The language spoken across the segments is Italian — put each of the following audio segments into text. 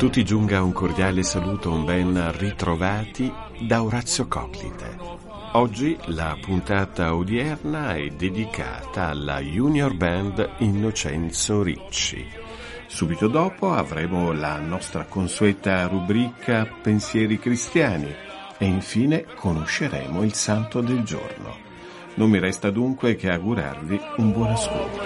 tutti giunga un cordiale saluto, un ben ritrovati da Orazio Coclite. Oggi la puntata odierna è dedicata alla Junior Band Innocenzo Ricci. Subito dopo avremo la nostra consueta rubrica Pensieri cristiani e infine conosceremo il santo del giorno. Non mi resta dunque che augurarvi un buon ascolto.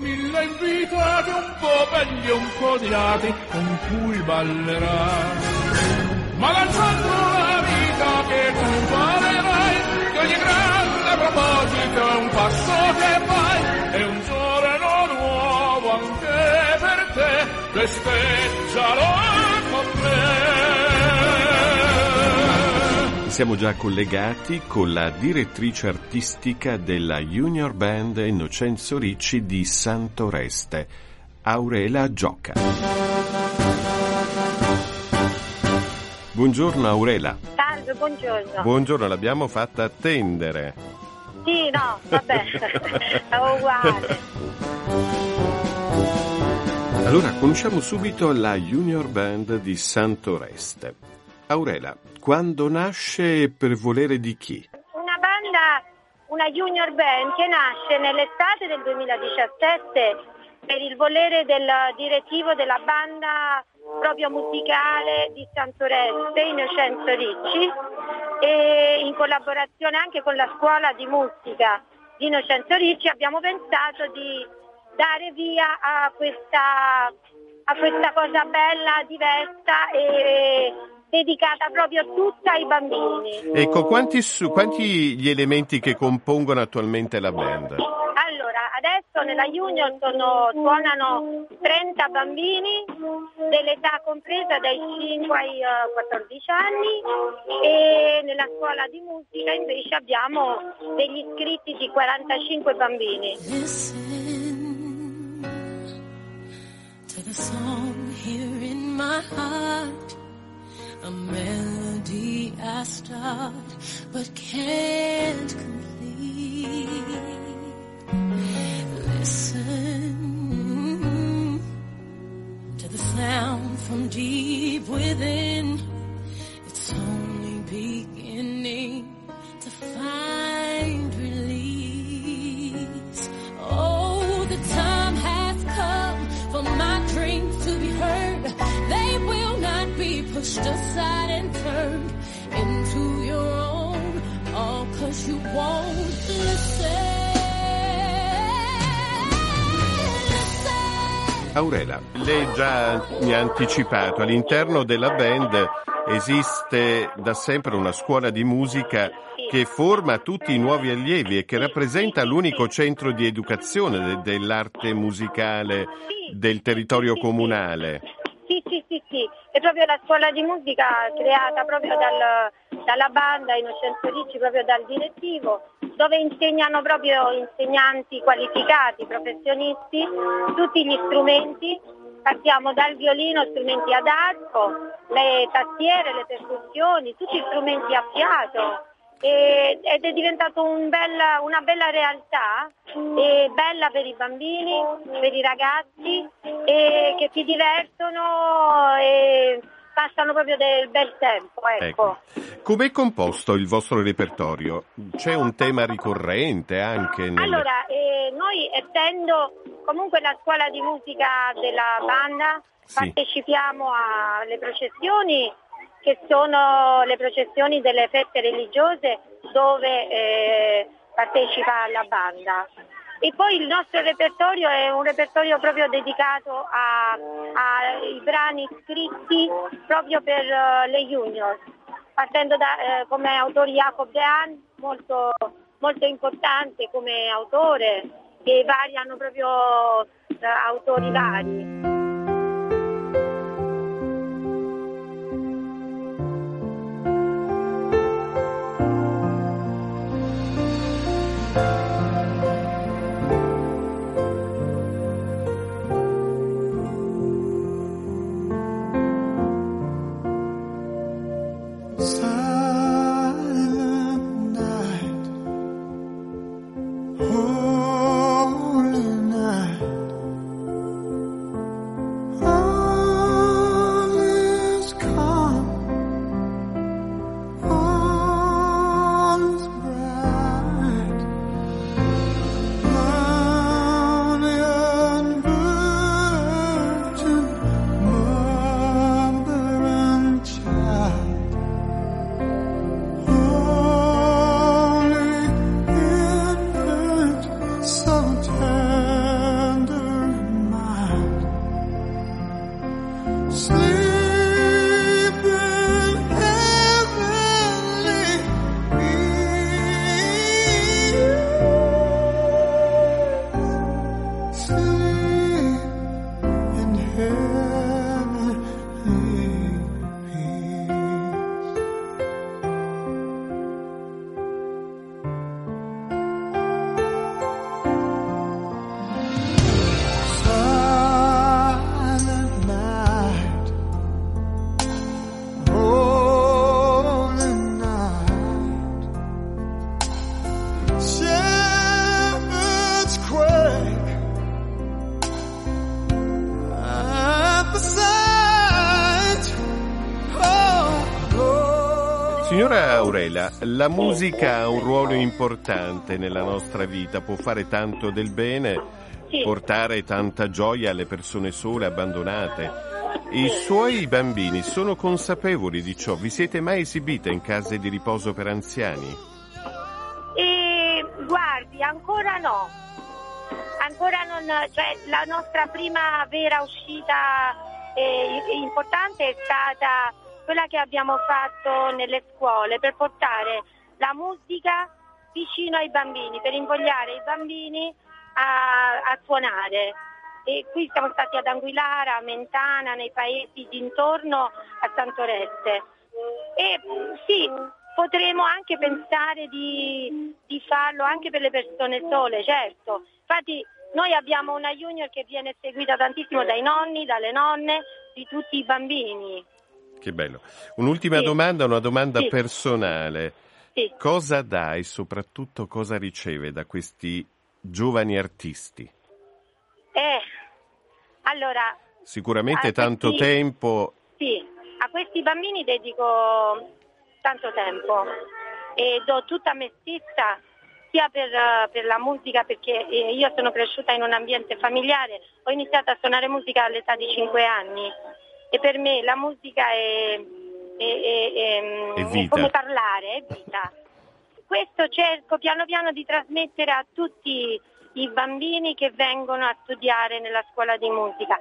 Mille invitati, un po' belli un po' odiati, con cui ballerai ma lanciando la vita che tu farerai, che ogni grande proposito è un passo che fai, è un giorno nuovo anche per te, festeggialo con me. Siamo già collegati con la direttrice artistica della Junior Band Innocenzo Ricci di Santoreste, Aurela Gioca. Buongiorno Aurela. Salve, buongiorno. Buongiorno, l'abbiamo fatta attendere. sì, no, vabbè, è uguale. Allora, conosciamo subito la Junior Band di Santoreste. Aurela, quando nasce e per volere di chi? Una banda, una junior band che nasce nell'estate del 2017 per il volere del direttivo della banda proprio musicale di Santoreste, Innocenzo Ricci, e in collaborazione anche con la scuola di musica di Innocenzo Ricci abbiamo pensato di dare via a questa, a questa cosa bella, diversa e dedicata proprio tutta ai bambini. Ecco, quanti, su- quanti gli elementi che compongono attualmente la band? Allora, adesso nella Union sono, suonano 30 bambini dell'età compresa dai 5 ai eh, 14 anni e nella scuola di musica invece abbiamo degli iscritti di 45 bambini. Listen to the song here in my heart, a melody I start but can't complete. Listen to the sound from deep within. It's only beginning to find pushed aside and turned into your own. All cause you won't listen. Aurela, lei già mi ha anticipato, all'interno della band esiste da sempre una scuola di musica che forma tutti i nuovi allievi e che rappresenta l'unico centro di educazione de- dell'arte musicale del territorio comunale. Sì, sì, sì, sì, è proprio la scuola di musica creata proprio dal- dalla banda Innocenzo Ricci, proprio dal direttivo, dove insegnano proprio insegnanti qualificati, professionisti, tutti gli strumenti. Partiamo dal violino, strumenti ad arco, le tastiere, le percussioni, tutti gli strumenti a fiato. Ed è diventato un bella- una bella realtà, bella per i bambini, per i ragazzi, che si divertono e passano proprio del bel tempo. Ecco. Ecco. Com'è composto il vostro repertorio? C'è un tema ricorrente anche nel... Allora, eh, noi essendo comunque la scuola di musica della banda, Sì. partecipiamo alle processioni che sono le processioni delle feste religiose dove eh, partecipa alla banda. E poi il nostro repertorio è un repertorio proprio dedicato ai brani scritti proprio per uh, le junior, partendo da, eh, come autore Jacob Dehan, molto, molto importante come autore, che variano proprio da autori vari. Sleep Aurela, la musica ha un ruolo importante nella nostra vita, può fare tanto del bene, Sì. portare tanta gioia alle persone sole, abbandonate. I suoi bambini sono consapevoli di ciò? Vi siete mai esibite in case di riposo per anziani? E guardi, ancora no. Ancora non, cioè la nostra prima vera uscita eh, importante è stata quella che abbiamo fatto nelle scuole per portare la musica vicino ai bambini, per invogliare i bambini a, a suonare. E qui siamo stati ad Anguillara, a Mentana, nei paesi dintorno a Santoreste. E sì, potremo anche pensare di, di farlo anche per le persone sole, certo. Infatti noi abbiamo una junior che viene seguita tantissimo dai nonni, dalle nonne, di tutti i bambini. Che bello. Un'ultima Sì. domanda, una domanda Sì. personale. Sì. Cosa dà e soprattutto cosa riceve da questi giovani artisti? Eh, allora, Sicuramente tanto tempo Sì, a questi bambini dedico tanto tempo e do tutta me stessa sia per, per la musica perché eh, io sono cresciuta in un ambiente familiare, ho iniziato a suonare musica all'età di 5 anni e per me la musica è, è- è- è- come parlare, è vita. Questo cerco piano piano di trasmettere a tutti i bambini che vengono a studiare nella scuola di musica.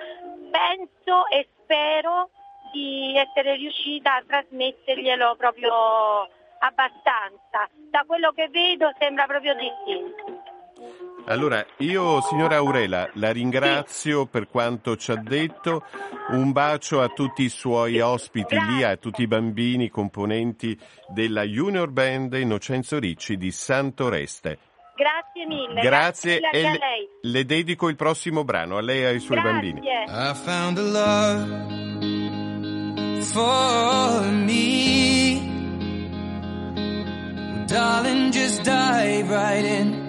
Penso e spero di essere riuscita a trasmetterglielo proprio abbastanza. Da quello che vedo sembra proprio di sì. Allora, io, signora Aurela, la ringrazio per quanto ci ha detto. Un bacio a tutti i suoi ospiti lì, a tutti i bambini componenti della Junior Band Innocenzo Ricci di Santoreste. Grazie mille. Grazie mille e le, a lei. le dedico il prossimo brano, a lei e ai suoi bambini. Grazie. I found a love for me. Darling, just dive right in.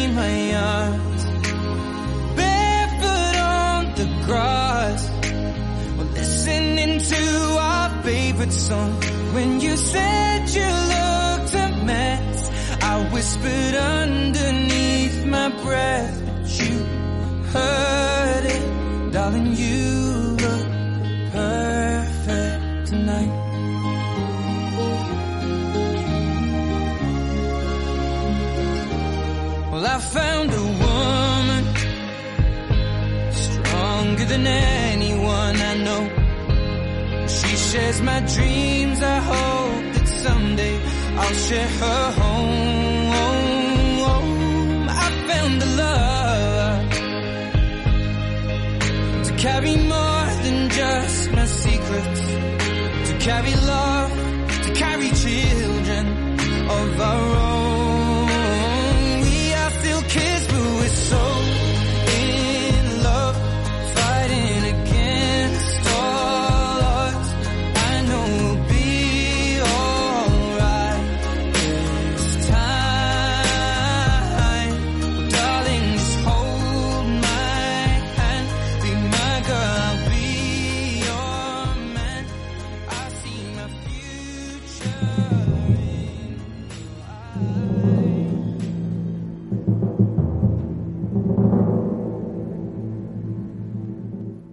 between my arms, barefoot on the grass. We're listening to our favorite song. When you said you looked a mess, I whispered underneath my breath, but you heard it, darling. You look perfect tonight. Well, I found a woman stronger than anyone I know. She shares my dreams. I hope that someday I'll share her home. I found a love to carry more than just my secrets, to carry love, to carry children of our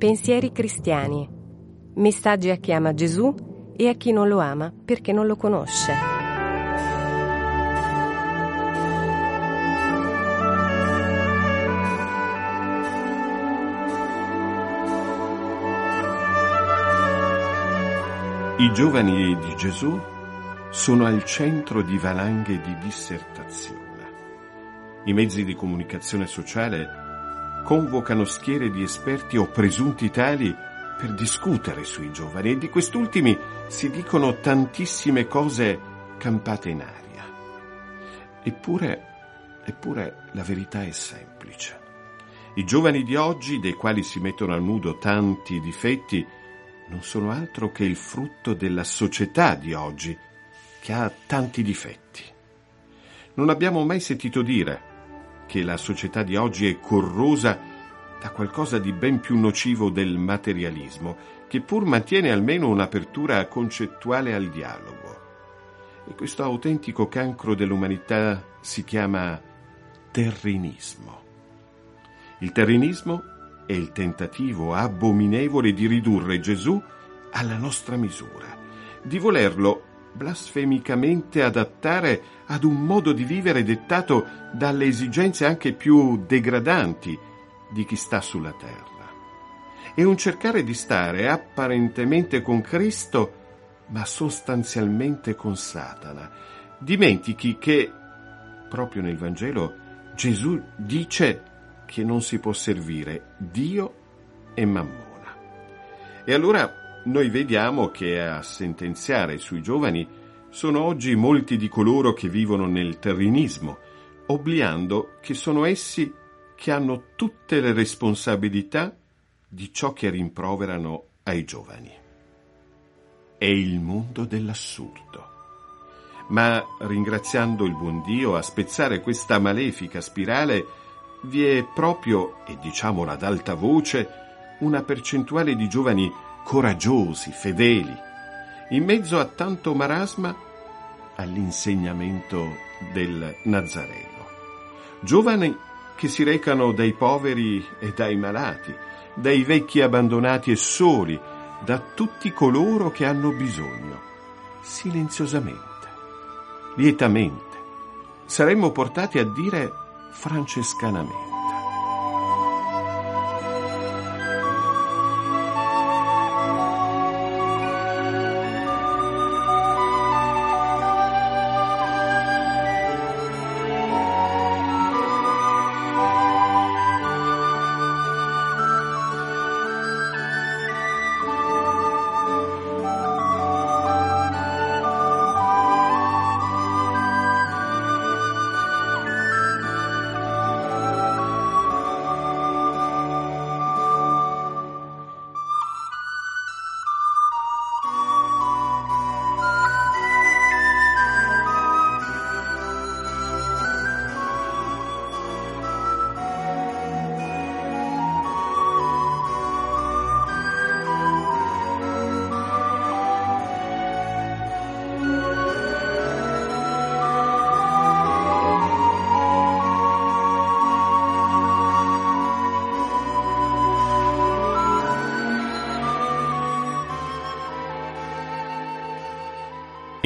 Pensieri cristiani. Messaggi a chi ama Gesù e a chi non lo ama perché non lo conosce. I giovani di Gesù sono al centro di valanghe di dissertazione. I mezzi di comunicazione sociale convocano schiere di esperti o presunti tali per discutere sui giovani e di quest'ultimi si dicono tantissime cose campate in aria. Eppure, eppure la verità è semplice. I giovani di oggi, dei quali si mettono a nudo tanti difetti, non sono altro che il frutto della società di oggi, che ha tanti difetti. Non abbiamo mai sentito dire che la società di oggi è corrosa da qualcosa di ben più nocivo del materialismo, che pur mantiene almeno un'apertura concettuale al dialogo. E questo autentico cancro dell'umanità si chiama terrinismo. Il terrinismo è il tentativo abominevole di ridurre Gesù alla nostra misura, di volerlo blasfemicamente adattare ad un modo di vivere dettato dalle esigenze anche più degradanti di chi sta sulla terra. È un cercare di stare apparentemente con Cristo, ma sostanzialmente con Satana. Dimentichi che, proprio nel Vangelo, Gesù dice che non si può servire Dio e Mammona. E allora noi vediamo che a sentenziare sui giovani sono oggi molti di coloro che vivono nel terrinismo, obliando che sono essi che hanno tutte le responsabilità di ciò che rimproverano ai giovani. È il mondo dell'assurdo. Ma ringraziando il buon Dio a spezzare questa malefica spirale vi è proprio, e diciamolo ad alta voce, una percentuale di giovani coraggiosi, fedeli, in mezzo a tanto marasma all'insegnamento del Nazareno. Giovani che si recano dai poveri e dai malati, dai vecchi abbandonati e soli, da tutti coloro che hanno bisogno, silenziosamente, lietamente, saremmo portati a dire francescanamente.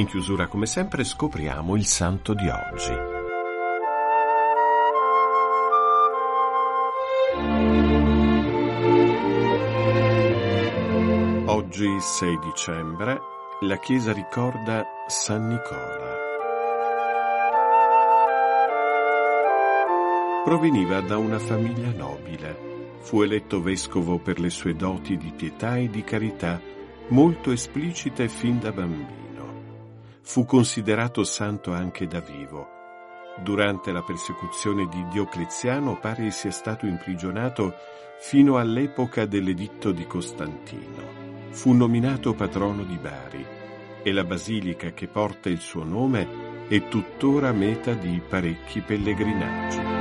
In chiusura, come sempre, scopriamo il santo di oggi. Oggi 6 dicembre la Chiesa ricorda San Nicola. Proveniva da una famiglia nobile. Fu eletto vescovo per le sue doti di pietà e di carità, molto esplicite fin da bambino. Fu considerato santo anche da vivo. Durante la persecuzione di Diocleziano pare sia stato imprigionato fino all'epoca dell'editto di Costantino. Fu nominato patrono di Bari e la basilica che porta il suo nome è tuttora meta di parecchi pellegrinaggi.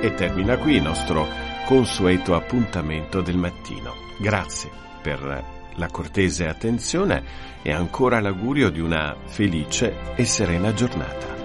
E termina qui il nostro consueto appuntamento del mattino. Grazie per la cortese attenzione e ancora l'augurio di una felice e serena giornata.